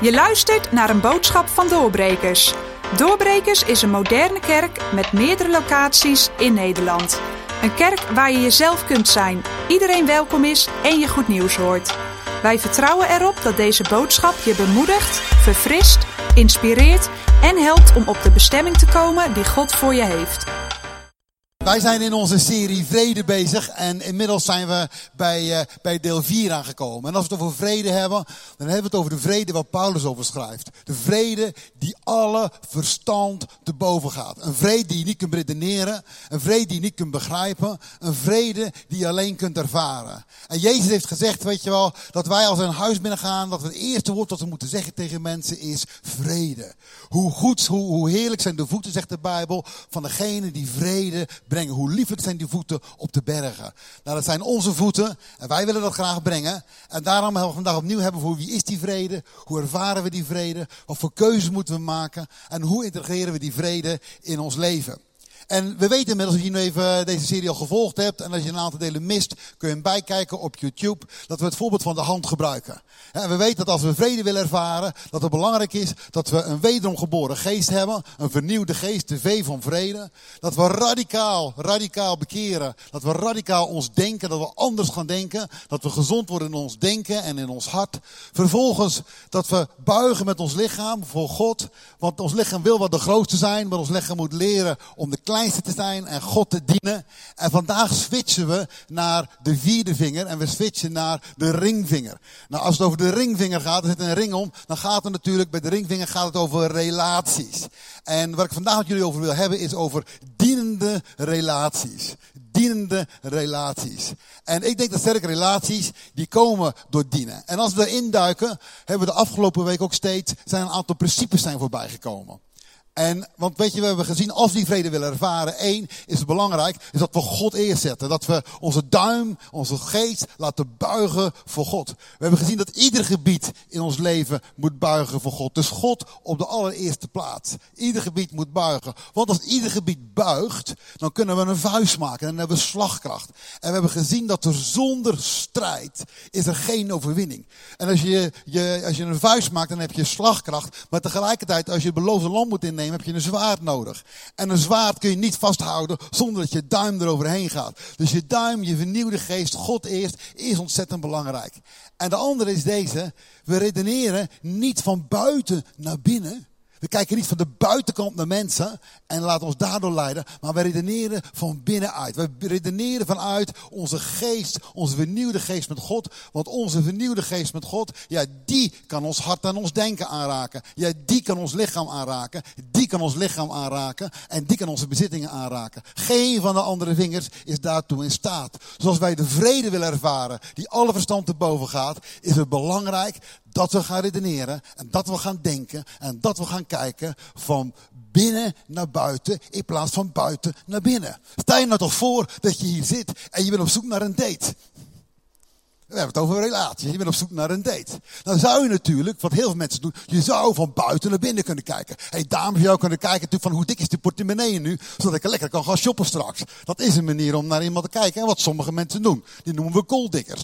Je luistert naar een boodschap van Doorbrekers. Doorbrekers is een moderne kerk met meerdere locaties in Nederland. Een kerk waar je jezelf kunt zijn, iedereen welkom is en je goed nieuws hoort. Wij vertrouwen erop dat deze boodschap je bemoedigt, verfrist, inspireert en helpt om op de bestemming te komen die God voor je heeft. Wij zijn in onze serie Vrede bezig en inmiddels zijn we bij, uh, bij deel 4 aangekomen. En als we het over vrede hebben, dan hebben we het over de vrede waar Paulus over schrijft. De vrede die alle verstand te boven gaat. Een vrede die je niet kunt redeneren, een vrede die je niet kunt begrijpen, een vrede die je alleen kunt ervaren. En Jezus heeft gezegd, weet je wel, dat wij als een huis binnengaan, dat het eerste woord dat we moeten zeggen tegen mensen is vrede. Hoe goed, hoe, hoe heerlijk zijn de voeten, zegt de Bijbel, van degene die vrede brengen. Hoe lieflijk zijn die voeten op de bergen. Nou, dat zijn onze voeten en wij willen dat graag brengen. En daarom gaan we vandaag opnieuw hebben voor wie is die vrede? Hoe ervaren we die vrede? Wat voor keuzes moeten we maken? En hoe integreren we die vrede in ons leven? En we weten inmiddels, als je nu even deze serie al gevolgd hebt en als je een aantal delen mist, kun je hem bijkijken op YouTube, dat we het voorbeeld van de hand gebruiken. En we weten dat als we vrede willen ervaren, dat het belangrijk is dat we een wederom geboren geest hebben, een vernieuwde geest, de V van vrede. Dat we radicaal, radicaal bekeren, dat we radicaal ons denken, dat we anders gaan denken, dat we gezond worden in ons denken en in ons hart. Vervolgens dat we buigen met ons lichaam voor God, want ons lichaam wil wat de grootste zijn, maar ons lichaam moet leren om de te zijn en God te dienen. En vandaag switchen we naar de vierde vinger en we switchen naar de ringvinger. Nou, als het over de ringvinger gaat, er zit een ring om, dan gaat het natuurlijk, bij de ringvinger gaat het over relaties. En wat ik vandaag met jullie over wil hebben is over dienende relaties. Dienende relaties. En ik denk dat sterke relaties, die komen door dienen. En als we erin duiken, hebben we de afgelopen week ook steeds, zijn een aantal principes zijn voorbijgekomen. En, want weet je, we hebben gezien, als we die vrede willen ervaren, één, is het belangrijk, is dat we God eerst zetten. Dat we onze duim, onze geest laten buigen voor God. We hebben gezien dat ieder gebied in ons leven moet buigen voor God. Dus God op de allereerste plaats. Ieder gebied moet buigen. Want als ieder gebied buigt, dan kunnen we een vuist maken en dan hebben we slagkracht. En we hebben gezien dat er zonder strijd is er geen overwinning. En als je, je, als je een vuist maakt, dan heb je slagkracht. Maar tegelijkertijd, als je het beloofde land moet innemen, heb je een zwaard nodig. En een zwaard kun je niet vasthouden zonder dat je duim eroverheen gaat. Dus je duim, je vernieuwde geest, God eerst, is ontzettend belangrijk. En de andere is deze. We redeneren niet van buiten naar binnen. We kijken niet van de buitenkant naar mensen en laten ons daardoor leiden, maar we redeneren van binnenuit. We redeneren vanuit onze geest, onze vernieuwde geest met God. Want onze vernieuwde geest met God, ja, die kan ons hart en ons denken aanraken. Ja, die kan ons lichaam aanraken. Die kan ons lichaam aanraken en die kan onze bezittingen aanraken. Geen van de andere vingers is daartoe in staat. Zoals wij de vrede willen ervaren, die alle verstand te boven gaat, is het belangrijk dat we gaan redeneren en dat we gaan denken en dat we gaan kijken van binnen naar buiten in plaats van buiten naar binnen. Stel je nou toch voor dat je hier zit en je bent op zoek naar een date. We hebben het over een relatie. Je bent op zoek naar een date. Dan zou je natuurlijk, wat heel veel mensen doen, je zou van buiten naar binnen kunnen kijken. Hey, dames, jou kunnen kijken natuurlijk van hoe dik is die portemonnee nu, zodat ik er lekker kan gaan shoppen straks. Dat is een manier om naar iemand te kijken. En wat sommige mensen doen, die noemen we golddiggers.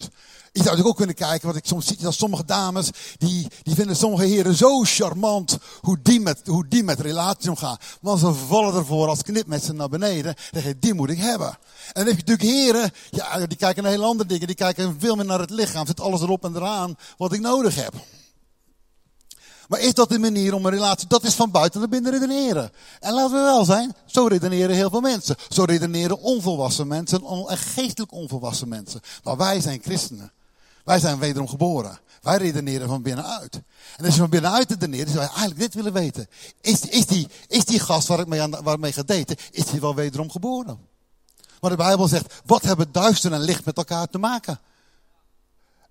Je zou natuurlijk ook kunnen kijken, wat ik soms zie, dat sommige dames, die, die vinden sommige heren zo charmant, hoe die met, hoe die met relaties omgaan. Maar ze vallen ervoor als knip met ze naar beneden. Dan je, die moet ik hebben. En dan heb je natuurlijk heren, ja, die kijken naar heel andere dingen. Die kijken veel meer naar het lichaam. Zit alles erop en eraan wat ik nodig heb. Maar is dat de manier om een relatie? Dat is van buiten naar binnen redeneren. En laten we wel zijn, zo redeneren heel veel mensen. Zo redeneren onvolwassen mensen en geestelijk onvolwassen mensen. Maar wij zijn christenen. Wij zijn wederom geboren. Wij redeneren van binnenuit. En als je van binnenuit redeneert, zou je eigenlijk dit willen weten. Is, is, die, is die gast waar ik mee, aan, ga daten, is die wel wederom geboren? Maar de Bijbel zegt, wat hebben duister en licht met elkaar te maken?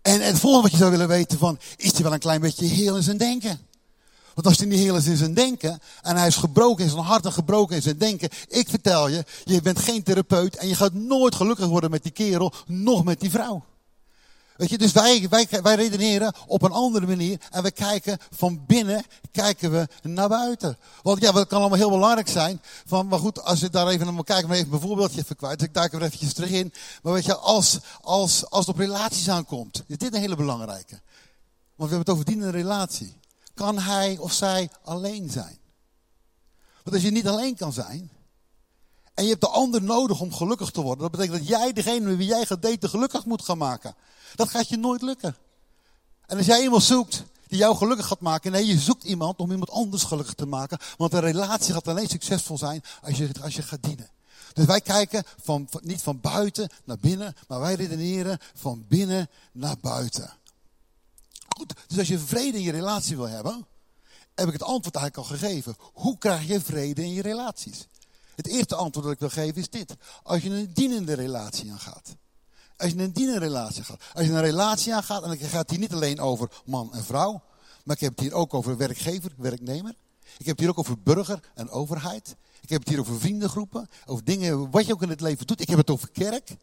En, het volgende wat je zou willen weten van, is hij wel een klein beetje heel in zijn denken? Want als hij niet heel is in zijn denken, en hij is gebroken in zijn hart en gebroken in zijn denken, ik vertel je, je bent geen therapeut en je gaat nooit gelukkig worden met die kerel, nog met die vrouw. Weet je, dus wij, wij, wij redeneren op een andere manier en we kijken van binnen, kijken we naar buiten. Want ja, dat kan allemaal heel belangrijk zijn. Van, maar goed, als je daar even naar kijkt, maar even een voorbeeldje even kwijt. Dus ik duik er eventjes terug in. Maar weet je, als, als, als het op relaties aankomt, is dit een hele belangrijke. Want we hebben het over dienende relatie. kan hij of zij alleen zijn. Want als je niet alleen kan zijn, en je hebt de ander nodig om gelukkig te worden, dat betekent dat jij degene met wie jij gaat daten gelukkig moet gaan maken. Dat gaat je nooit lukken. En als jij iemand zoekt die jou gelukkig gaat maken, nee, je zoekt iemand om iemand anders gelukkig te maken, want een relatie gaat alleen succesvol zijn als je, als je gaat dienen. Dus wij kijken van, niet van buiten naar binnen, maar wij redeneren van binnen naar buiten. Goed, dus als je vrede in je relatie wil hebben, heb ik het antwoord eigenlijk al gegeven. Hoe krijg je vrede in je relaties? Het eerste antwoord dat ik wil geven is dit. Als je een dienende relatie aangaat. Als je een dienende relatie gaat. Als je een relatie aangaat, en dan gaat hier niet alleen over man en vrouw. Maar ik heb het hier ook over werkgever, werknemer. Ik heb het hier ook over burger en overheid. Ik heb het hier over vriendengroepen. Over dingen wat je ook in het leven doet. Ik heb het over kerk.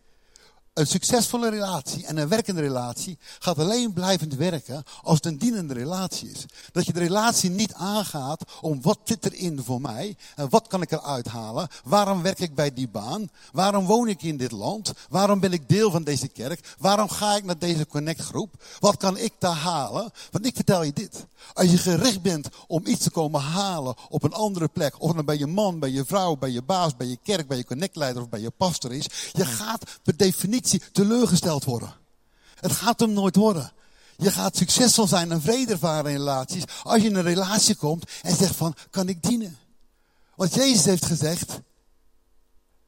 Een succesvolle relatie en een werkende relatie gaat alleen blijvend werken als het een dienende relatie is. Dat je de relatie niet aangaat om wat zit erin voor mij en wat kan ik eruit halen. Waarom werk ik bij die baan? Waarom woon ik in dit land? Waarom ben ik deel van deze kerk? Waarom ga ik naar deze connectgroep? Wat kan ik daar halen? Want ik vertel je dit. Als je gericht bent om iets te komen halen op een andere plek, of dan bij je man, bij je vrouw, bij je baas, bij je kerk, bij je connectleider of bij je pastor is, je gaat per definitie teleurgesteld worden. Het gaat hem nooit worden. Je gaat succesvol zijn en vrede ervaren in relaties als je in een relatie komt en zegt van, kan ik dienen? Want Jezus heeft gezegd,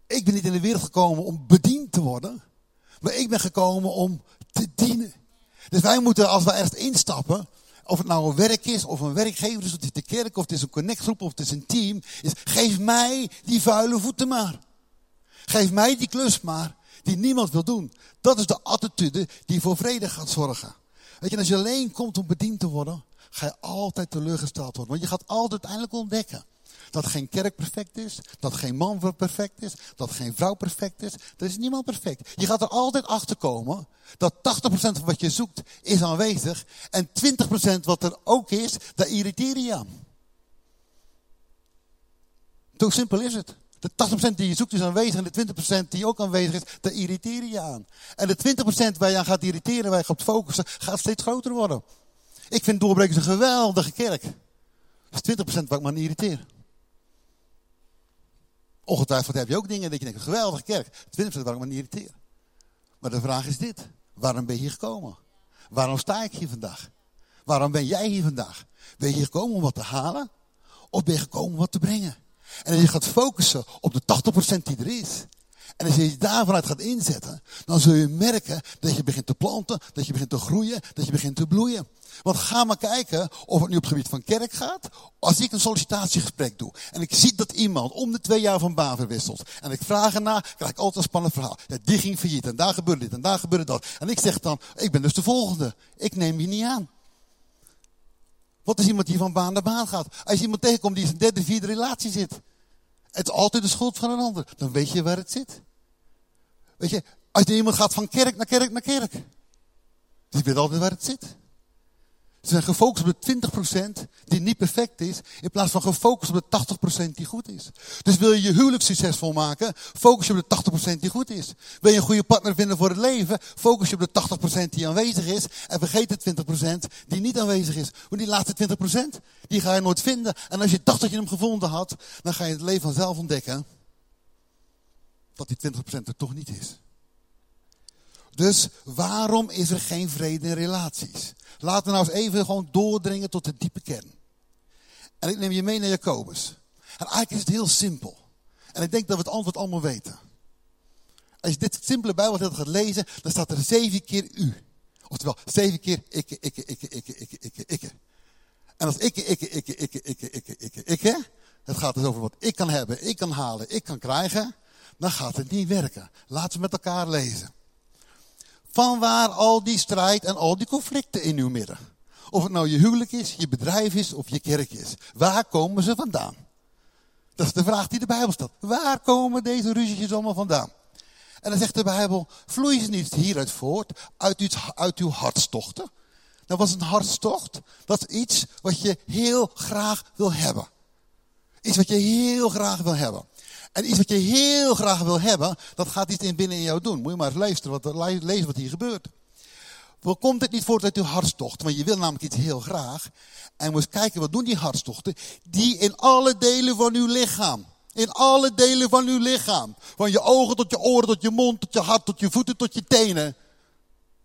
ik ben niet in de wereld gekomen om bediend te worden, maar ik ben gekomen om te dienen. Dus wij moeten, als we ergens instappen, of het nou een werk is, of een werkgever is, of het is de kerk, of het is een connectgroep, of het is een team, is geef mij die vuile voeten maar. Geef mij die klus maar die niemand wil doen. Dat is de attitude die voor vrede gaat zorgen. Weet je, als je alleen komt om bediend te worden, ga je altijd teleurgesteld worden. Want je gaat altijd uiteindelijk ontdekken dat geen kerk perfect is, dat geen man perfect is, dat geen vrouw perfect is. Er is niemand perfect. Je gaat er altijd achter komen dat 80% van wat je zoekt is aanwezig en 20% wat er ook is, daar irriteer je aan. Zo simpel is het. De 80% die je zoekt is aanwezig en de 20% die ook aanwezig is, daar irriteer je aan. En de 20% waar je aan gaat irriteren, waar je gaat focussen, gaat steeds groter worden. Ik vind doorbrekers een geweldige kerk. Dat is 20% waar ik me aan irriteer. Ongetwijfeld heb je ook dingen dat je denkt, een geweldige kerk. 20% waar ik me aan irriteer. Maar de vraag is dit. Waarom ben je hier gekomen? Waarom sta ik hier vandaag? Waarom ben jij hier vandaag? Ben je hier gekomen om wat te halen? Of ben je gekomen om wat te brengen? En als je gaat focussen op de 80% die er is. En als je je daarvanuit gaat inzetten, dan zul je merken dat je begint te planten, dat je begint te groeien, dat je begint te bloeien. Want ga maar kijken of het nu op het gebied van kerk gaat. Als ik een sollicitatiegesprek doe en ik zie dat iemand om de twee jaar van baan verwisselt. En ik vraag erna, krijg ik altijd een spannend verhaal. Die ging failliet en daar gebeurde dit en daar gebeurde dat. En ik zeg dan, ik ben dus de volgende. Ik neem je niet aan. Wat is iemand die van baan naar baan gaat? Als je iemand tegenkomt die in zijn derde, vierde relatie zit. Het is altijd de schuld van een ander. Dan weet je waar het zit. Weet je, als je iemand gaat van kerk naar kerk naar kerk. Dus je weet altijd waar het zit. Ze zijn gefocust op de 20% die niet perfect is, in plaats van gefocust op de 80% die goed is. Dus wil je je huwelijk succesvol maken, focus je op de 80% die goed is. Wil je een goede partner vinden voor het leven, focus je op de 80% die aanwezig is en vergeet de 20% die niet aanwezig is. Want die laatste 20% die ga je nooit vinden. En als je dacht dat je hem gevonden had, dan ga je het leven vanzelf ontdekken dat die 20% er toch niet is. Dus waarom is er geen vrede in relaties? Laten we nou eens even gewoon doordringen tot de diepe kern. En ik neem je mee naar Jacobus. En eigenlijk is het heel simpel. En ik denk dat we het antwoord allemaal weten. Als je dit simpele Bijbel gaat lezen, dan staat er zeven keer u. Oftewel, zeven keer ikke, ikke, ikke, ikke, ikke, ikke, ikke. En als ikke, ikke, ikke, ikke, ikke, ikke, ikke, ikke, het gaat dus over wat ik kan hebben, ik kan halen, ik kan krijgen, dan gaat het niet werken. Laten we met elkaar lezen. Vanwaar al die strijd en al die conflicten in uw midden? Of het nou je huwelijk is, je bedrijf is of je kerk is. Waar komen ze vandaan? Dat is de vraag die de Bijbel stelt. Waar komen deze ruzietjes allemaal vandaan? En dan zegt de Bijbel, vloeien ze niet hieruit voort, uit, uw, uit uw hartstochten? Dat was een hartstocht. Dat is iets wat je heel graag wil hebben. Iets wat je heel graag wil hebben. En iets wat je heel graag wil hebben, dat gaat iets in binnen in jou doen. Moet je maar eens luisteren, wat, lezen wat hier gebeurt. Wel komt het niet voort uit uw hartstocht, want je wil namelijk iets heel graag. En je moet kijken, wat doen die hartstochten? Die in alle delen van uw lichaam. In alle delen van uw lichaam. Van je ogen tot je oren, tot je mond, tot je hart, tot je voeten, tot je tenen.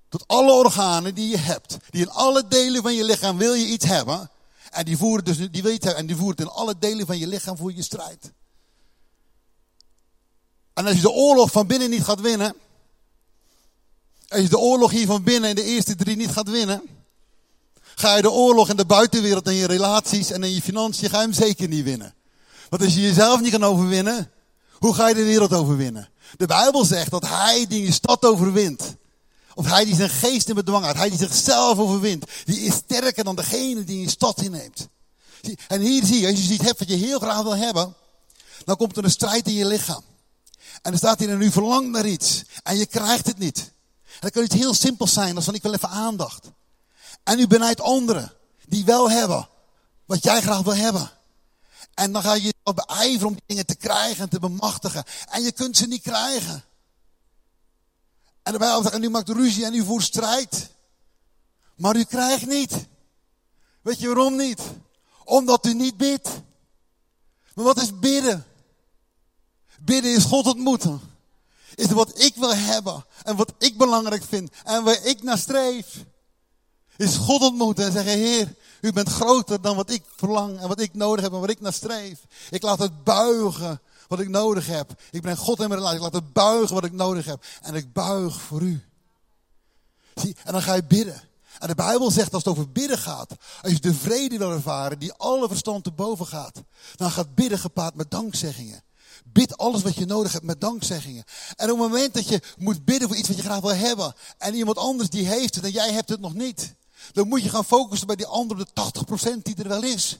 Tot alle organen die je hebt. Die in alle delen van je lichaam wil je iets hebben. En die voeren dus, die hebben. En die voert in alle delen van je lichaam voor je strijd. En als je de oorlog van binnen niet gaat winnen. Als je de oorlog hier van binnen in de eerste drie niet gaat winnen. Ga je de oorlog in de buitenwereld en je relaties en in je financiën, ga je hem zeker niet winnen. Want als je jezelf niet kan overwinnen, hoe ga je de wereld overwinnen? De Bijbel zegt dat hij die je stad overwint. Of hij die zijn geest in bedwang houdt. Hij die zichzelf overwint. Die is sterker dan degene die je stad inneemt. En hier zie je, als je iets hebt wat je heel graag wil hebben. Dan komt er een strijd in je lichaam. En dan staat hier en u verlangt naar iets. En je krijgt het niet. Dan kan iets heel simpels zijn. als van ik wil even aandacht. En u benijdt anderen. Die wel hebben. Wat jij graag wil hebben. En dan ga je jezelf beijveren om dingen te krijgen en te bemachtigen. En je kunt ze niet krijgen. En Bijbel zegt, en u maakt ruzie en u voert strijd. Maar u krijgt niet. Weet je waarom niet? Omdat u niet bidt. Maar wat is bidden? Bidden is God ontmoeten. Is wat ik wil hebben. En wat ik belangrijk vind. En waar ik naar streef. Is God ontmoeten en zeggen, Heer, u bent groter dan wat ik verlang en wat ik nodig heb en wat ik naar streef. Ik laat het buigen wat ik nodig heb. Ik ben God in mijn relatie. Ik laat het buigen wat ik nodig heb. En ik buig voor u. Zie, en dan ga je bidden. En de Bijbel zegt als het over bidden gaat, als je de vrede wil ervaren die alle verstand te boven gaat, dan gaat bidden gepaard met dankzeggingen. Bid alles wat je nodig hebt met dankzeggingen. En op het moment dat je moet bidden voor iets wat je graag wil hebben, en iemand anders die heeft het en jij hebt het nog niet, dan moet je gaan focussen bij die andere, de 80% die er wel is.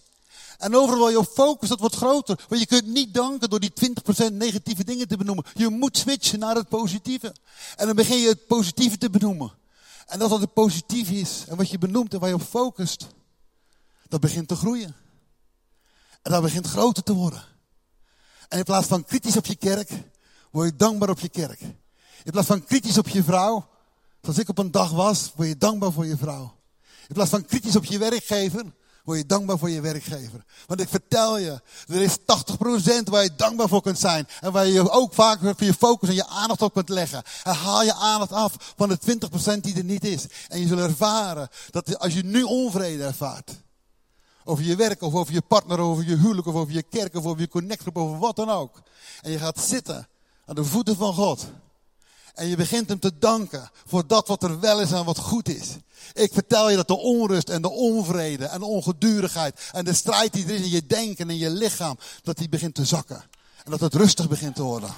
En overal je op focust, dat wordt groter. Want je kunt niet danken door die 20% negatieve dingen te benoemen. Je moet switchen naar het positieve. En dan begin je het positieve te benoemen. En dat wat het positief is en wat je benoemt en waar je op focust, dat begint te groeien. En dat begint groter te worden. En in plaats van kritisch op je kerk, word je dankbaar op je kerk. In plaats van kritisch op je vrouw, zoals ik op een dag was, word je dankbaar voor je vrouw. In plaats van kritisch op je werkgever, word je dankbaar voor je werkgever. Want ik vertel je, er is 80% waar je dankbaar voor kunt zijn. En waar je ook vaak voor je focus en je aandacht op kunt leggen. En haal je aandacht af van de 20% die er niet is. En je zult ervaren dat als je nu onvrede ervaart. Over je werk, of over je partner, over je huwelijk, of over je kerk, of over je connectgroep, over wat dan ook. En je gaat zitten aan de voeten van God. En je begint hem te danken voor dat wat er wel is en wat goed is. Ik vertel je dat de onrust en de onvrede en de ongedurigheid en de strijd die er is in je denken en je lichaam, dat die begint te zakken. En dat het rustig begint te worden.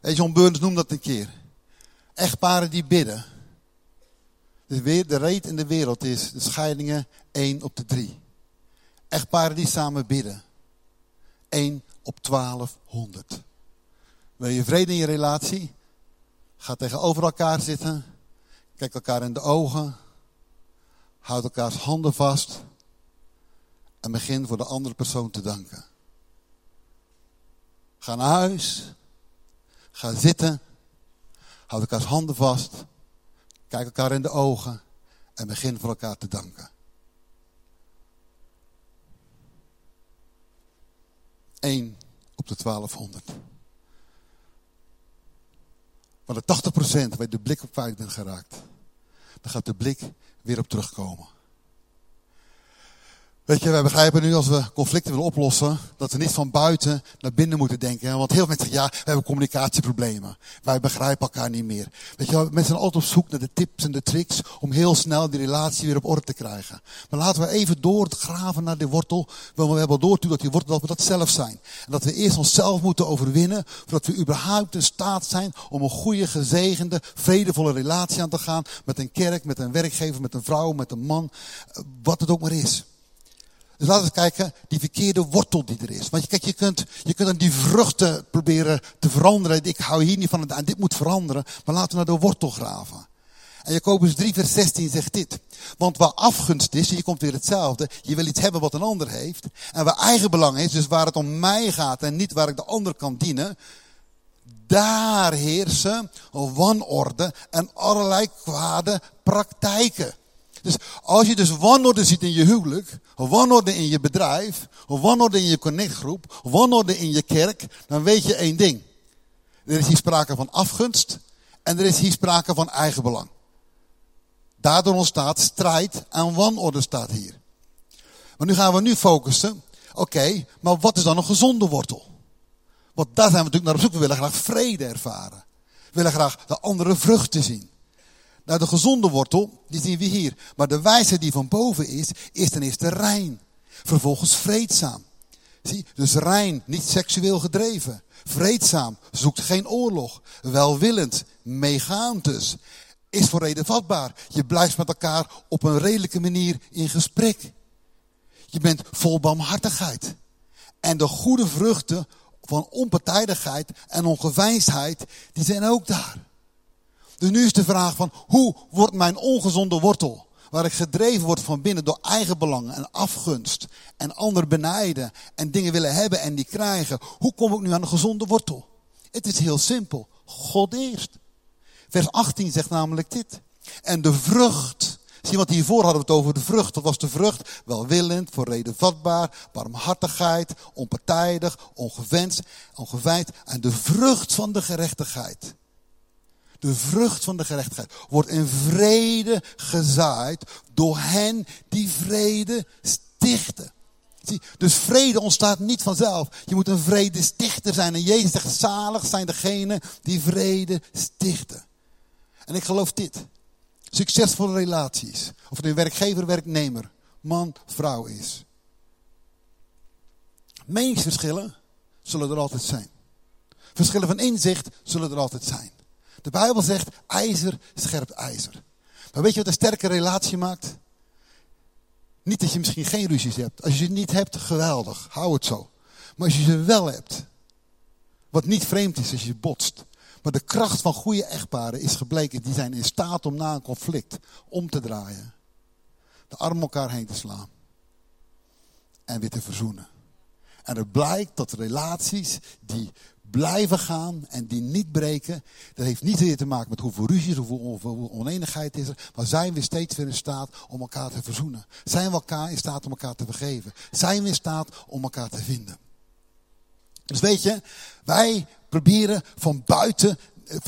John Burns noemt dat een keer. Echtparen die bidden. De, de reet in de wereld is de scheidingen 1 op de 3. Echtparen die samen bidden. 1 op 1200. Wil je vrede in je relatie? Ga tegenover elkaar zitten. Kijk elkaar in de ogen. Houd elkaars handen vast. En begin voor de andere persoon te danken. Ga naar huis. Ga zitten. Houd elkaars handen vast. Kijk elkaar in de ogen. En begin voor elkaar te danken. 1 op de 1200. Maar de 80% waar de blik op kwijt bent geraakt, dan gaat de blik weer op terugkomen. Weet je, wij begrijpen nu als we conflicten willen oplossen, dat we niet van buiten naar binnen moeten denken. Want heel veel mensen zeggen, ja, we hebben communicatieproblemen. Wij begrijpen elkaar niet meer. Weet je, mensen zijn altijd op zoek naar de tips en de tricks om heel snel die relatie weer op orde te krijgen. Maar laten we even doorgraven naar de wortel. Want we hebben al doortoe dat die wortel, dat we dat zelf zijn. En dat we eerst onszelf moeten overwinnen, voordat we überhaupt in staat zijn om een goede, gezegende, vredevolle relatie aan te gaan. Met een kerk, met een werkgever, met een vrouw, met een man, wat het ook maar is. Dus laten we kijken, die verkeerde wortel die er is. Want kijk, je kunt, je kunt dan die vruchten proberen te veranderen. Ik hou hier niet van, en dit moet veranderen. Maar laten we naar de wortel graven. En Jacobus 3 vers 16 zegt dit. Want waar afgunst is, en je komt weer hetzelfde. Je wil iets hebben wat een ander heeft. En waar eigen belang is, dus waar het om mij gaat en niet waar ik de ander kan dienen. daar heersen wanorde en allerlei kwade praktijken. Dus als je dus wanorde ziet in je huwelijk, wanorde in je bedrijf, wanorde in je connectgroep, wanorde in je kerk, dan weet je één ding. Er is hier sprake van afgunst en er is hier sprake van eigenbelang. Daardoor ontstaat strijd en wanorde staat hier. Maar nu gaan we nu focussen. Oké, maar wat is dan een gezonde wortel? Want daar zijn we natuurlijk naar op zoek. We willen graag vrede ervaren. We willen graag de andere vruchten zien. Nou, de gezonde wortel, die zien we hier. Maar de wijze die van boven is, is ten eerste rein. Vervolgens vreedzaam. Zie, dus rein, niet seksueel gedreven. Vreedzaam, zoekt geen oorlog. Welwillend, meegaand dus. Is voor reden vatbaar. Je blijft met elkaar op een redelijke manier in gesprek. Je bent vol barmhartigheid. En de goede vruchten van onpartijdigheid en ongeveinsdheid, die zijn ook daar. Dus nu is de vraag van, hoe wordt mijn ongezonde wortel, waar ik gedreven word van binnen door eigen belangen en afgunst en anderen benijden en dingen willen hebben en die krijgen, hoe kom ik nu aan een gezonde wortel? Het is heel simpel, God eerst. Vers 18 zegt namelijk dit. En de vrucht Zie, want hiervoor hadden we het over de vrucht. Dat was de vrucht, welwillend, voor reden vatbaar, barmhartigheid, onpartijdig, ongewenst, ongewijd. En de vrucht van de gerechtigheid. De vrucht van de gerechtigheid wordt in vrede gezaaid door hen die vrede stichten. Dus vrede ontstaat niet vanzelf. Je moet een vrede stichter zijn. En Jezus zegt, zalig zijn degenen die vrede stichten. En ik geloof dit succesvolle relaties. Of het een werkgever, werknemer, man, vrouw is. Meningsverschillen zullen er altijd zijn. Verschillen van inzicht zullen er altijd zijn. De Bijbel zegt ijzer scherpt ijzer. Maar weet je wat een sterke relatie maakt? Niet dat je misschien geen ruzies hebt. Als je ze niet hebt, geweldig. Hou het zo. Maar als je ze wel hebt, wat niet vreemd is als je botst, maar de kracht van goede echtparen is gebleken, die zijn in staat om na een conflict om te draaien. De arm elkaar heen te slaan. En weer te verzoenen. En het blijkt dat relaties die blijven gaan en die niet breken, dat heeft niet weer te maken met hoeveel ruzies hoeveel oneenigheid is er, maar zijn we steeds weer in staat om elkaar te verzoenen? Zijn we elkaar in staat om elkaar te vergeven? Zijn we in staat om elkaar te vinden? Dus weet je, wij proberen van buiten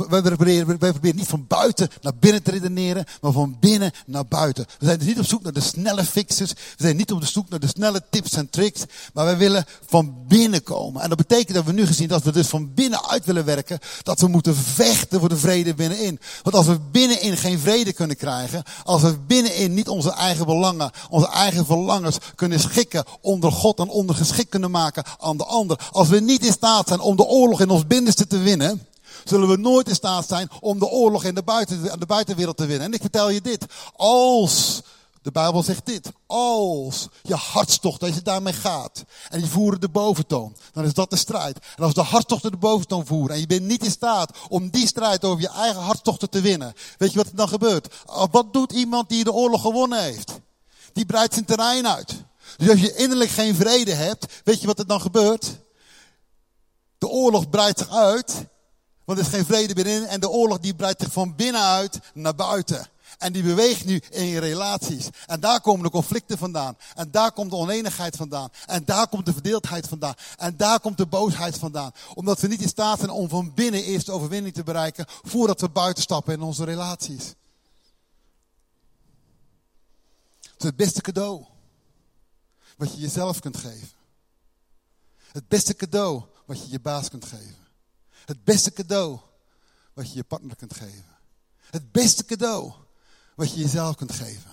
wij proberen, wij niet van buiten naar binnen te redeneren, maar van binnen naar buiten. We zijn dus niet op zoek naar de snelle fixes. We zijn niet op zoek naar de snelle tips en tricks. Maar wij willen van binnen komen. En dat betekent dat we nu gezien dat we dus van binnenuit willen werken. Dat we moeten vechten voor de vrede binnenin. Want als we binnenin geen vrede kunnen krijgen. Als we binnenin niet onze eigen belangen, onze eigen verlangens kunnen schikken onder God en ondergeschikt kunnen maken aan de ander. Als we niet in staat zijn om de oorlog in ons binnenste te winnen zullen we nooit in staat zijn om de oorlog in de, buiten, de buitenwereld te winnen. En ik vertel je dit. Als, de Bijbel zegt dit. Als je hartstocht, als je daarmee gaat. En je voert de boventoon. Dan is dat de strijd. En als de hartstochten de boventoon voeren. En je bent niet in staat om die strijd over je eigen hartstochten te winnen. Weet je wat er dan gebeurt? Wat doet iemand die de oorlog gewonnen heeft? Die breidt zijn terrein uit. Dus als je innerlijk geen vrede hebt, weet je wat er dan gebeurt? De oorlog breidt zich uit want er is geen vrede binnenin en de oorlog die breidt zich van binnenuit naar buiten. En die beweegt nu in relaties. En daar komen de conflicten vandaan. En daar komt de oneenigheid vandaan. En daar komt de verdeeldheid vandaan. En daar komt de boosheid vandaan. Omdat we niet in staat zijn om van binnen eerst de overwinning te bereiken. Voordat we buiten stappen in onze relaties. Het is het beste cadeau. Wat je jezelf kunt geven. Het beste cadeau wat je je baas kunt geven. Het beste cadeau wat je je partner kunt geven. Het beste cadeau wat je jezelf kunt geven.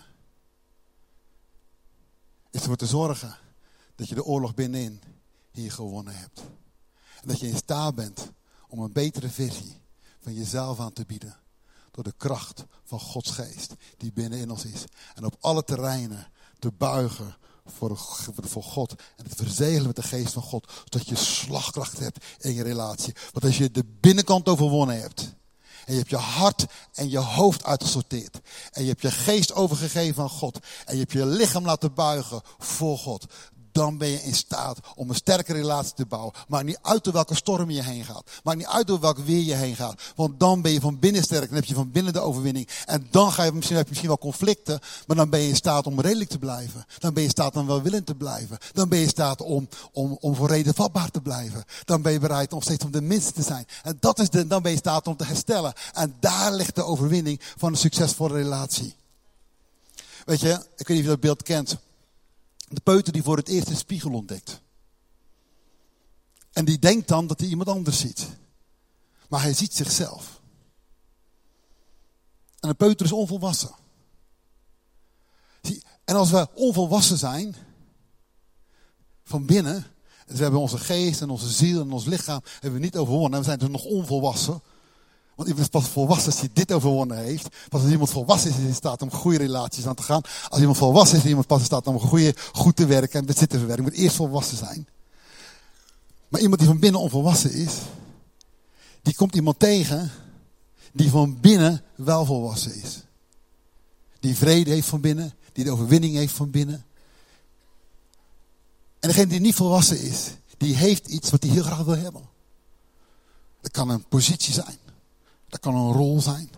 Is ervoor te zorgen dat je de oorlog binnenin hier gewonnen hebt. En dat je in staat bent om een betere versie van jezelf aan te bieden. Door de kracht van Gods geest die binnenin ons is. En op alle terreinen te buigen voor, voor God. En het verzegelen met de geest van God. Zodat je slagkracht hebt in je relatie. Want als je de binnenkant overwonnen hebt. En je hebt je hart en je hoofd uitgesorteerd. En je hebt je geest overgegeven aan God. En je hebt je lichaam laten buigen voor God. Dan ben je in staat om een sterke relatie te bouwen. Maakt niet uit door welke storm je heen gaat. Maakt niet uit door welk weer je heen gaat. Want dan ben je van binnen sterk. Dan heb je van binnen de overwinning. En dan ga je misschien, heb je misschien wel conflicten. Maar dan ben je in staat om redelijk te blijven. Dan ben je in staat om welwillend te blijven. Dan ben je in staat om, om, om voor reden vatbaar te blijven. Dan ben je bereid om steeds om de minste te zijn. En dat is de, dan ben je in staat om te herstellen. En daar ligt de overwinning van een succesvolle relatie. Weet je, ik weet niet of je dat beeld kent. De peuter die voor het eerst een spiegel ontdekt. En die denkt dan dat hij iemand anders ziet. Maar hij ziet zichzelf. En een peuter is onvolwassen. En als we onvolwassen zijn, van binnen, dus we hebben onze geest en onze ziel en ons lichaam hebben we niet overwonnen. En we zijn dus nog onvolwassen. Want iemand is pas volwassen als hij dit overwonnen heeft. Pas als iemand volwassen is, is in staat om goede relaties aan te gaan. Als iemand volwassen is, is iemand pas in staat om goede, goed te werken en bezit te verwerken. moet eerst volwassen zijn. Maar iemand die van binnen onvolwassen is, die komt iemand tegen die van binnen wel volwassen is. Die vrede heeft van binnen, die de overwinning heeft van binnen. En degene die niet volwassen is, die heeft iets wat hij heel graag wil hebben. Dat kan een positie zijn. Dat kan een rol zijn.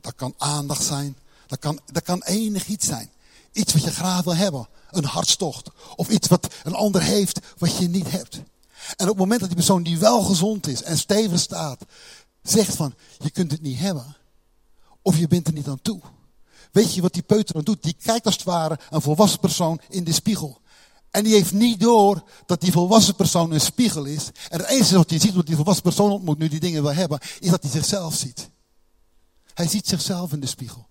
Dat kan aandacht zijn. Dat kan, dat kan enig iets zijn. Iets wat je graag wil hebben. Een hartstocht. Of iets wat een ander heeft wat je niet hebt. En op het moment dat die persoon die wel gezond is en stevig staat, zegt van, je kunt het niet hebben. Of je bent er niet aan toe. Weet je wat die peuter dan doet? Die kijkt als het ware een volwassen persoon in de spiegel. En die heeft niet door dat die volwassen persoon een spiegel is. En het enige wat hij ziet, wat die volwassen persoon ontmoet, nu die dingen wil hebben, is dat hij zichzelf ziet. Hij ziet zichzelf in de spiegel.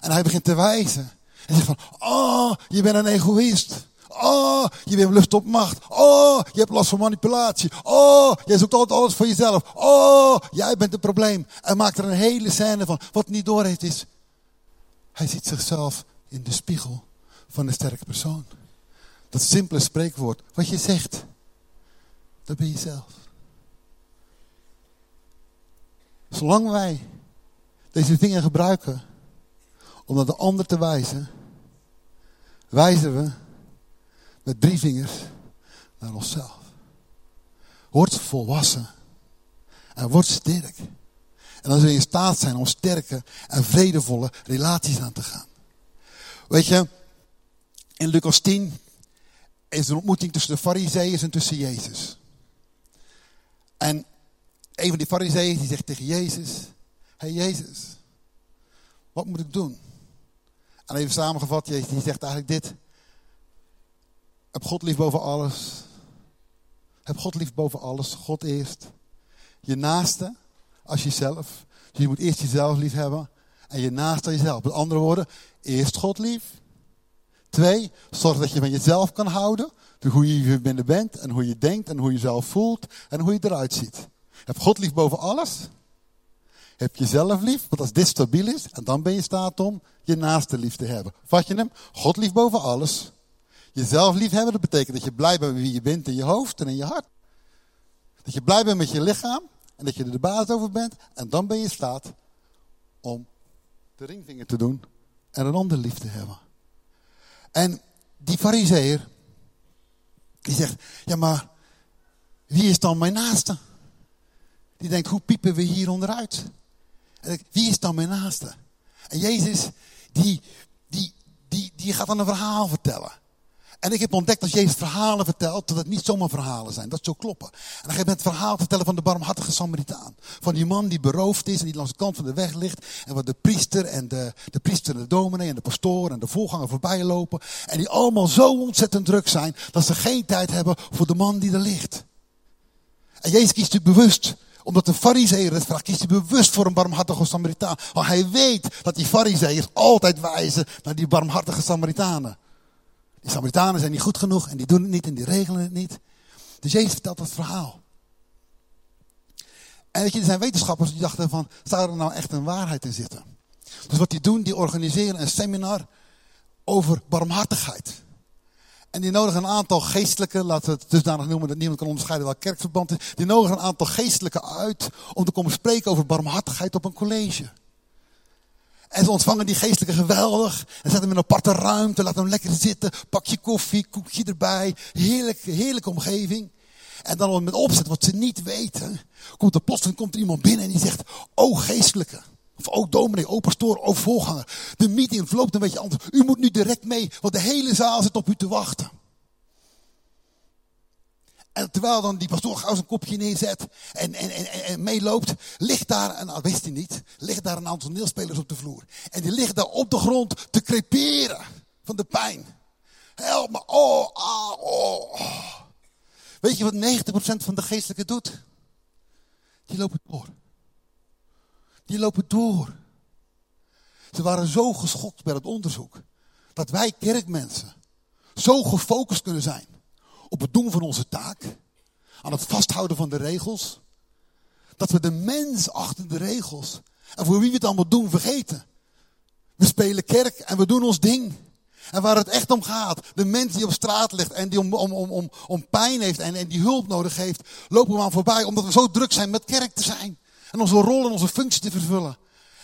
En hij begint te wijzen. En zegt van, oh, je bent een egoïst. Oh, je bent lust op macht. Oh, je hebt last van manipulatie. Oh, jij zoekt altijd alles voor jezelf. Oh, jij bent het probleem. En maakt er een hele scène van. Wat niet door heeft is, hij ziet zichzelf in de spiegel van een sterke persoon. Dat simpele spreekwoord. Wat je zegt, dat ben je zelf. Zolang wij deze dingen gebruiken om naar de ander te wijzen, wijzen we met drie vingers naar onszelf. Word volwassen en word sterk. En dan zul je in staat zijn om sterke en vredevolle relaties aan te gaan. Weet je, in Lucas 10 is een ontmoeting tussen de fariseeërs en tussen Jezus. En een van die fariseeërs die zegt tegen Jezus, hey Jezus, wat moet ik doen? En even samengevat, Jezus die zegt eigenlijk dit. Heb God lief boven alles. Heb God lief boven alles. God eerst. Je naaste als jezelf. Dus je moet eerst jezelf lief hebben. En je naaste jezelf. Met andere woorden, eerst God lief. Twee, zorg dat je van jezelf kan houden. Dus hoe je binnen bent en hoe je denkt en hoe je jezelf voelt en hoe je eruit ziet. Heb God lief boven alles. Heb jezelf lief, want als dit stabiel is, en dan ben je in staat om je naaste lief te hebben. Vat je hem? God lief boven alles. Jezelf lief hebben, dat betekent dat je blij bent met wie je bent in je hoofd en in je hart. Dat je blij bent met je lichaam en dat je er de baas over bent. En dan ben je in staat om de ringvinger te doen en een ander lief te hebben. En die fariseer, die zegt, ja maar, wie is dan mijn naaste? Die denkt, hoe piepen we hier onderuit? En wie is dan mijn naaste? En Jezus, die, die, die, die gaat dan een verhaal vertellen. En ik heb ontdekt dat Jezus verhalen vertelt, dat het niet zomaar verhalen zijn. Dat zou kloppen. En dan gaat het verhaal vertellen van de barmhartige Samaritaan. Van die man die beroofd is en die langs de kant van de weg ligt. En waar de priester en de, de priester en de dominee en de pastoor en de voorganger voorbij lopen. En die allemaal zo ontzettend druk zijn, dat ze geen tijd hebben voor de man die er ligt. En Jezus kiest natuurlijk bewust omdat de fariseer het vraagt, kiest hij bewust voor een barmhartige Samaritaan. Want hij weet dat die fariseeërs altijd wijzen naar die barmhartige Samaritanen. Die Samaritanen zijn niet goed genoeg en die doen het niet en die regelen het niet. Dus Jezus vertelt dat verhaal. En weet je, er zijn wetenschappers die dachten van, zou er nou echt een waarheid in zitten? Dus wat die doen, die organiseren een seminar over barmhartigheid. En die nodigen een aantal geestelijke, laten we het dusdanig noemen dat niemand kan onderscheiden welk kerkverband is. Die nodigen een aantal geestelijke uit om te komen spreken over barmhartigheid op een college. En ze ontvangen die geestelijke geweldig. En zetten hem in een aparte ruimte. Laat hem lekker zitten. Pak je koffie, koekje erbij. Heerlijk, heerlijke omgeving. En dan met opzet, wat ze niet weten, komt er plotseling komt er iemand binnen en die zegt, oh geestelijke. Of ook dominee, oh pastoor, oh voorganger. De meeting verloopt een beetje anders. U moet nu direct mee, want de hele zaal zit op u te wachten. En terwijl dan die pastoor gauw zijn kopje neerzet en, en, en, en meeloopt, ligt daar, en dat wist hij niet, ligt daar een aantal toneelspelers op de vloer. En die liggen daar op de grond te creperen van de pijn. Help me, oh, ah, oh. Weet je wat 90% van de geestelijke doet? Die lopen door. Die lopen door. Ze waren zo geschokt bij het onderzoek. Dat wij kerkmensen zo gefocust kunnen zijn op het doen van onze taak. Aan het vasthouden van de regels. Dat we de mens achter de regels en voor wie we het allemaal doen vergeten. We spelen kerk en we doen ons ding. En waar het echt om gaat, de mens die op straat ligt en die om, om, om, om, pijn heeft en, en die hulp nodig heeft, lopen we aan voorbij omdat we zo druk zijn met kerk te zijn. En onze rol en onze functie te vervullen.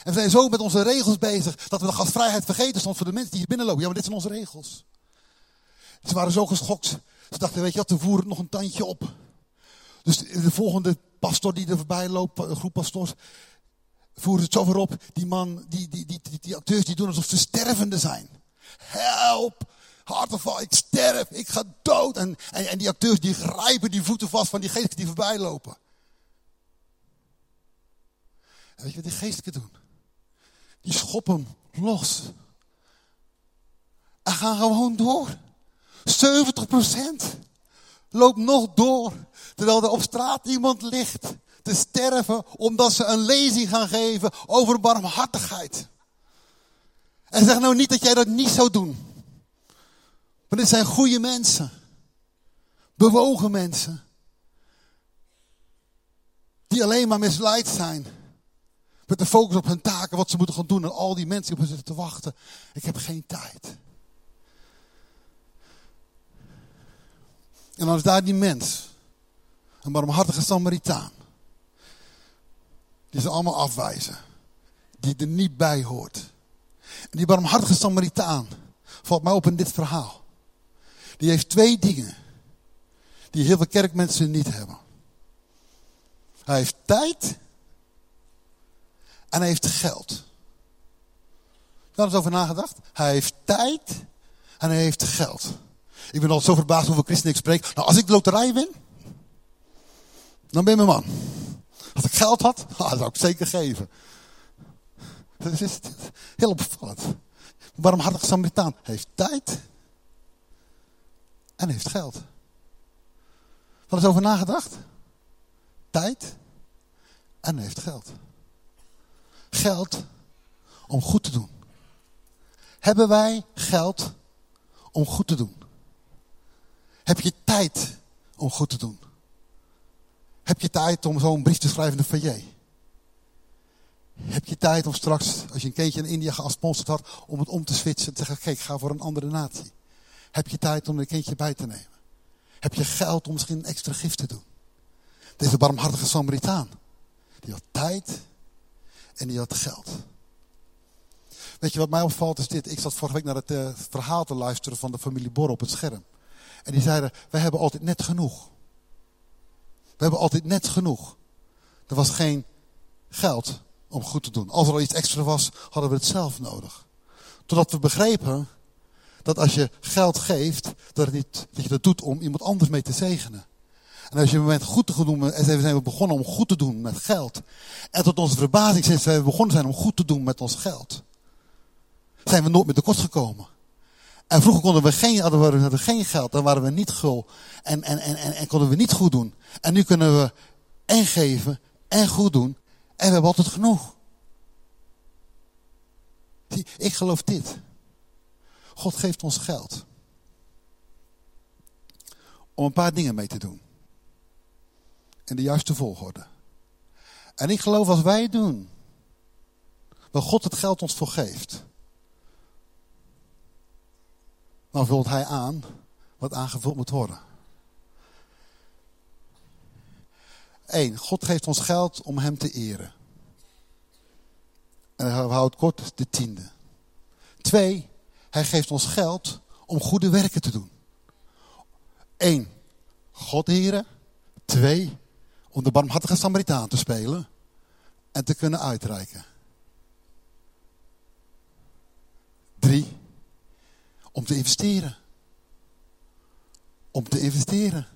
En we zijn zo met onze regels bezig dat we de gastvrijheid vergeten stond voor de mensen die hier binnenlopen. Ja, maar dit zijn onze regels. Ze waren zo geschokt. Ze dachten, weet je wat, we voeren nog een tandje op. Dus de volgende pastor die er voorbij loopt, een groep pastors, voeren het zo weer op. Die man, die, die, die, die, acteurs die doen alsof ze stervende zijn. Help! Harteval, ik sterf, ik ga dood. En, en, en die acteurs die grijpen die voeten vast van die geesten die voorbij lopen. En weet je wat die geesten doen? Die schoppen los. En gaan gewoon door. 70% loopt nog door. Terwijl er op straat iemand ligt te sterven omdat ze een lezing gaan geven over barmhartigheid. En zeg nou niet dat jij dat niet zou doen. Maar dit zijn goede mensen. Bewogen mensen. Die alleen maar misleid zijn. Met de focus op hun taken, wat ze moeten gaan doen. En al die mensen die op hen zitten te wachten. Ik heb geen tijd. En dan is daar die mens. Een barmhartige Samaritaan. Die ze allemaal afwijzen. Die er niet bij hoort. En die barmhartige Samaritaan valt mij op in dit verhaal. Die heeft twee dingen die heel veel kerkmensen niet hebben. Hij heeft tijd en hij heeft geld. Je eens over nagedacht? Hij heeft tijd en hij heeft geld. Ik ben altijd zo verbaasd hoeveel christenen ik spreek. Nou, als ik de loterij win, dan ben je mijn man. Als ik geld had, ah, zou ik zeker geven. Dat is heel opvallend. Barmhartige Samaritaan heeft tijd en heeft geld. Wat is over nagedacht? Tijd en heeft geld. Geld om goed te doen. Hebben wij geld om goed te doen? Heb je tijd om goed te doen? Heb je tijd om zo'n brief te schrijven in de? Heb je tijd om straks, als je een keertje in India gesponsord had, om het om te switchen en te zeggen, kijk, ga voor een andere natie. Heb je tijd om een kindje bij te nemen? Heb je geld om misschien een extra gift te doen? Deze barmhartige Samaritaan, die had tijd en die had geld. Weet je wat mij opvalt is dit. Ik zat vorige week naar het uh, verhaal te luisteren van de familie Bor op het scherm. En die zeiden, wij hebben altijd net genoeg. We hebben altijd net genoeg. Er was geen geld om goed te doen. Als er al iets extra was, hadden we het zelf nodig. Totdat we begrepen dat als je geld geeft, dat, niet, dat je dat doet om iemand anders mee te zegenen. En als je een moment goed te doen, en zijn we begonnen om goed te doen met geld. En tot onze verbazing sinds we begonnen zijn om goed te doen met ons geld. Zijn we nooit meer tekort gekomen. En vroeger konden we geen, hadden we geen geld, dan waren we niet gul. En, en, en, en, en konden we niet goed doen. En nu kunnen we en geven en goed doen. En we hebben altijd genoeg. Ik geloof dit. God geeft ons geld. Om een paar dingen mee te doen. In de juiste volgorde. En ik geloof als wij doen. Waar God het geld ons voor geeft. Dan vult hij aan wat aangevuld moet worden. Eén, God geeft ons geld om hem te eren. En hij houdt kort de tiende. Twee, hij geeft ons geld om goede werken te doen. Eén, God heren. Twee, om de barmhartige Samaritaan te spelen en te kunnen uitreiken. Drie, om te investeren. Om te investeren.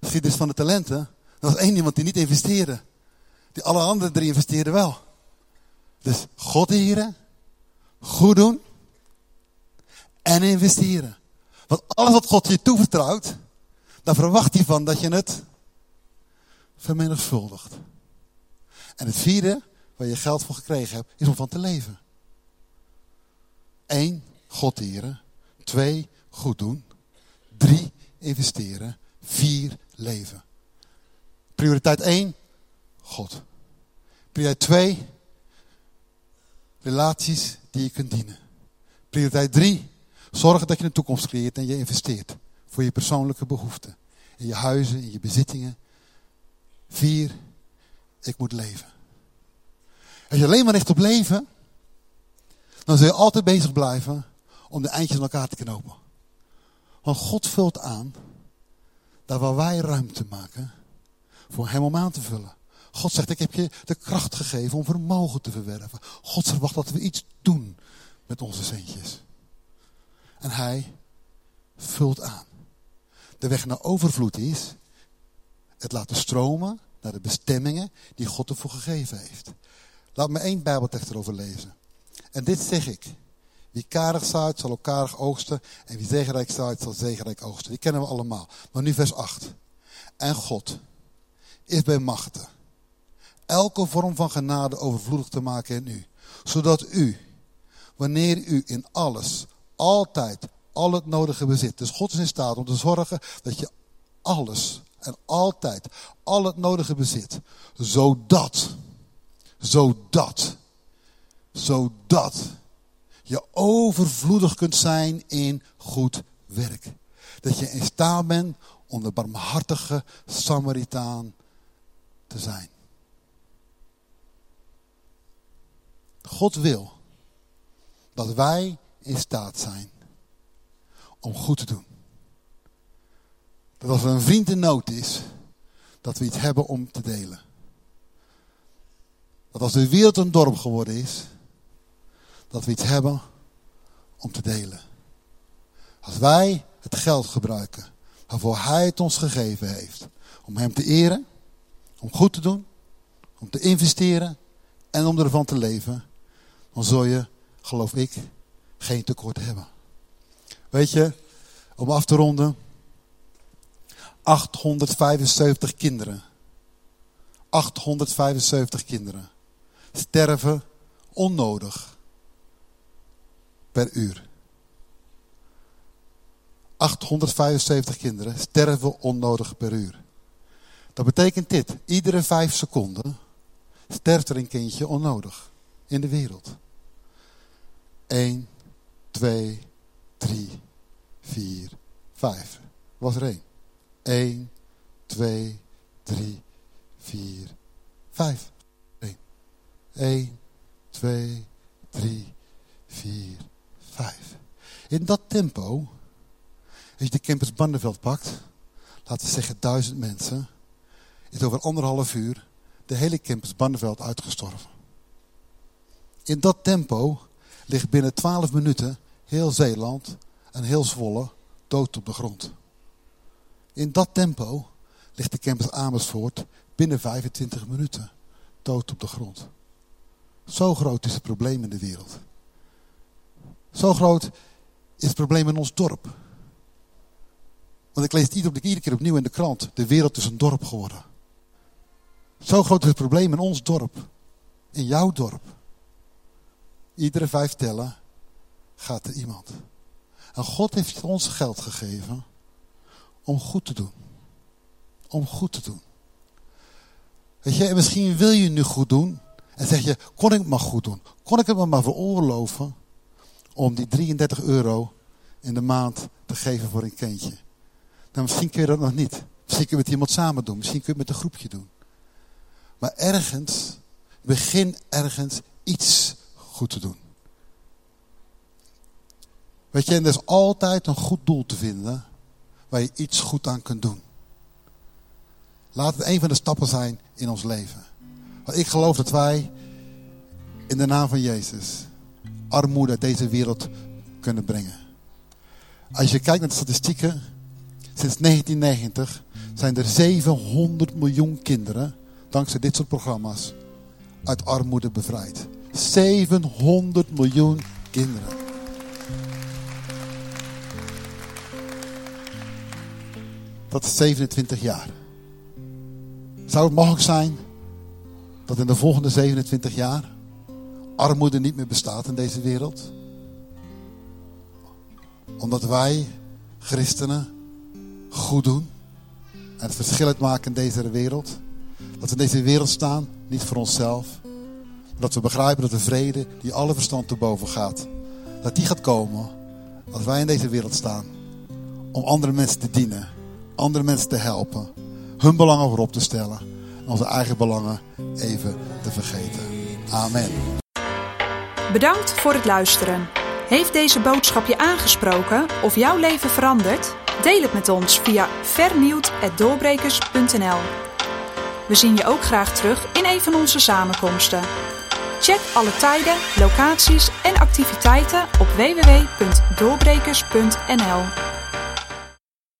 Geschiedenis van de talenten. Er was één iemand die niet investeerde. Die alle andere drie investeerden wel. Dus God heren, goed doen en investeren. Want alles wat God je toevertrouwt, daar verwacht hij van dat je het vermenigvuldigt. En het vierde, waar je geld voor gekregen hebt, is om van te leven. Eén, God eren. Twee, goed doen. Drie, investeren. Vier, leven. Prioriteit één, God. Prioriteit twee, relaties die je kunt dienen. Prioriteit drie, zorgen dat je een toekomst creëert en je investeert. Voor je persoonlijke behoeften. In je huizen, in je bezittingen. Vier, ik moet leven. Als je alleen maar richt op leven, dan zul je altijd bezig blijven om de eindjes aan elkaar te knopen. Want God vult aan, daar waar wij ruimte maken, voor hem om aan te vullen. God zegt, ik heb je de kracht gegeven om vermogen te verwerven. God verwacht dat we iets doen met onze centjes. En hij vult aan. De weg naar overvloed is het laten stromen naar de bestemmingen die God ervoor gegeven heeft. Laat me één bijbeltekst erover lezen. En dit zeg ik. Wie karig zaait, zal ook karig oogsten. En wie zegenrijk zaait, zal zegenrijk oogsten. Die kennen we allemaal. Maar nu vers 8. En God is bij machten. Elke vorm van genade overvloedig te maken in u. Zodat u, wanneer u in alles, altijd, al het nodige bezit. Dus God is in staat om te zorgen dat je alles en altijd al het nodige bezit. Zodat, zodat, zodat je overvloedig kunt zijn in goed werk. Dat je in staat bent om de barmhartige Samaritaan te zijn. God wil dat wij in staat zijn om goed te doen. Dat als er een vriend in nood is, dat we iets hebben om te delen. Dat als de wereld een dorp geworden is, dat we iets hebben om te delen. Als wij het geld gebruiken waarvoor Hij het ons gegeven heeft, om Hem te eren, om goed te doen, om te investeren en om ervan te leven, dan zul je, geloof ik, geen tekort hebben. Weet je, om af te ronden, 875 kinderen. 875 kinderen sterven onnodig per uur. 875 kinderen sterven onnodig per uur. Dat betekent dit. Iedere vijf seconden sterft er een kindje onnodig in de wereld. 1, 2, 3, 4, 5. Was er één. 1, 2, 3, 4, 5. 1, 1 2, 3, 4, 5. In dat tempo, als je de campus Bandenveld pakt, laten we zeggen duizend mensen, is over anderhalf uur de hele campus Bandenveld uitgestorven. In dat tempo ligt binnen 12 minuten heel Zeeland en heel Zwolle dood op de grond. In dat tempo ligt de campus Amersfoort binnen 25 minuten dood op de grond. Zo groot is het probleem in de wereld. Zo groot is het probleem in ons dorp. Want ik lees het iedere, keer opnieuw in de krant. De wereld is een dorp geworden. Zo groot is het probleem in ons dorp. In jouw dorp. Iedere vijf tellen gaat er iemand. En God heeft ons geld gegeven om goed te doen. Om goed te doen. Weet je, en misschien wil je nu goed doen. En zeg je, kon ik het maar goed doen? Kon ik het maar veroorloven om die 33 euro in de maand te geven voor een kindje? Nou, misschien kun je dat nog niet. Misschien kun je het met iemand samen doen. Misschien kun je het met een groepje doen. Maar ergens, begin ergens iets goed te doen. Weet je, en er is altijd een goed doel te vinden waar je iets goed aan kunt doen. Laat het een van de stappen zijn in ons leven. Want ik geloof dat wij in de naam van Jezus armoede deze wereld kunnen brengen. Als je kijkt naar de statistieken, sinds 1990 zijn er 700 miljoen kinderen, dankzij dit soort programma's, uit armoede bevrijd. 700 miljoen kinderen. Dat is 27 jaar. Zou het mogelijk zijn dat in de volgende 27 jaar armoede niet meer bestaat in deze wereld? Omdat wij, christenen, goed doen en het verschil uitmaken in deze wereld. Dat we in deze wereld staan, niet voor onszelf. Maar dat we begrijpen dat de vrede die alle verstand te boven gaat, dat die gaat komen als wij in deze wereld staan. Om andere mensen te dienen, andere mensen te helpen, hun belangen voorop te stellen en onze eigen belangen even te vergeten. Amen. Bedankt voor het luisteren. Heeft deze boodschap je aangesproken of jouw leven veranderd? Deel het met ons via vernieuwd.doorbrekers.nl We zien je ook graag terug in een van onze samenkomsten. Check alle tijden, locaties en activiteiten op www.doorbrekers.nl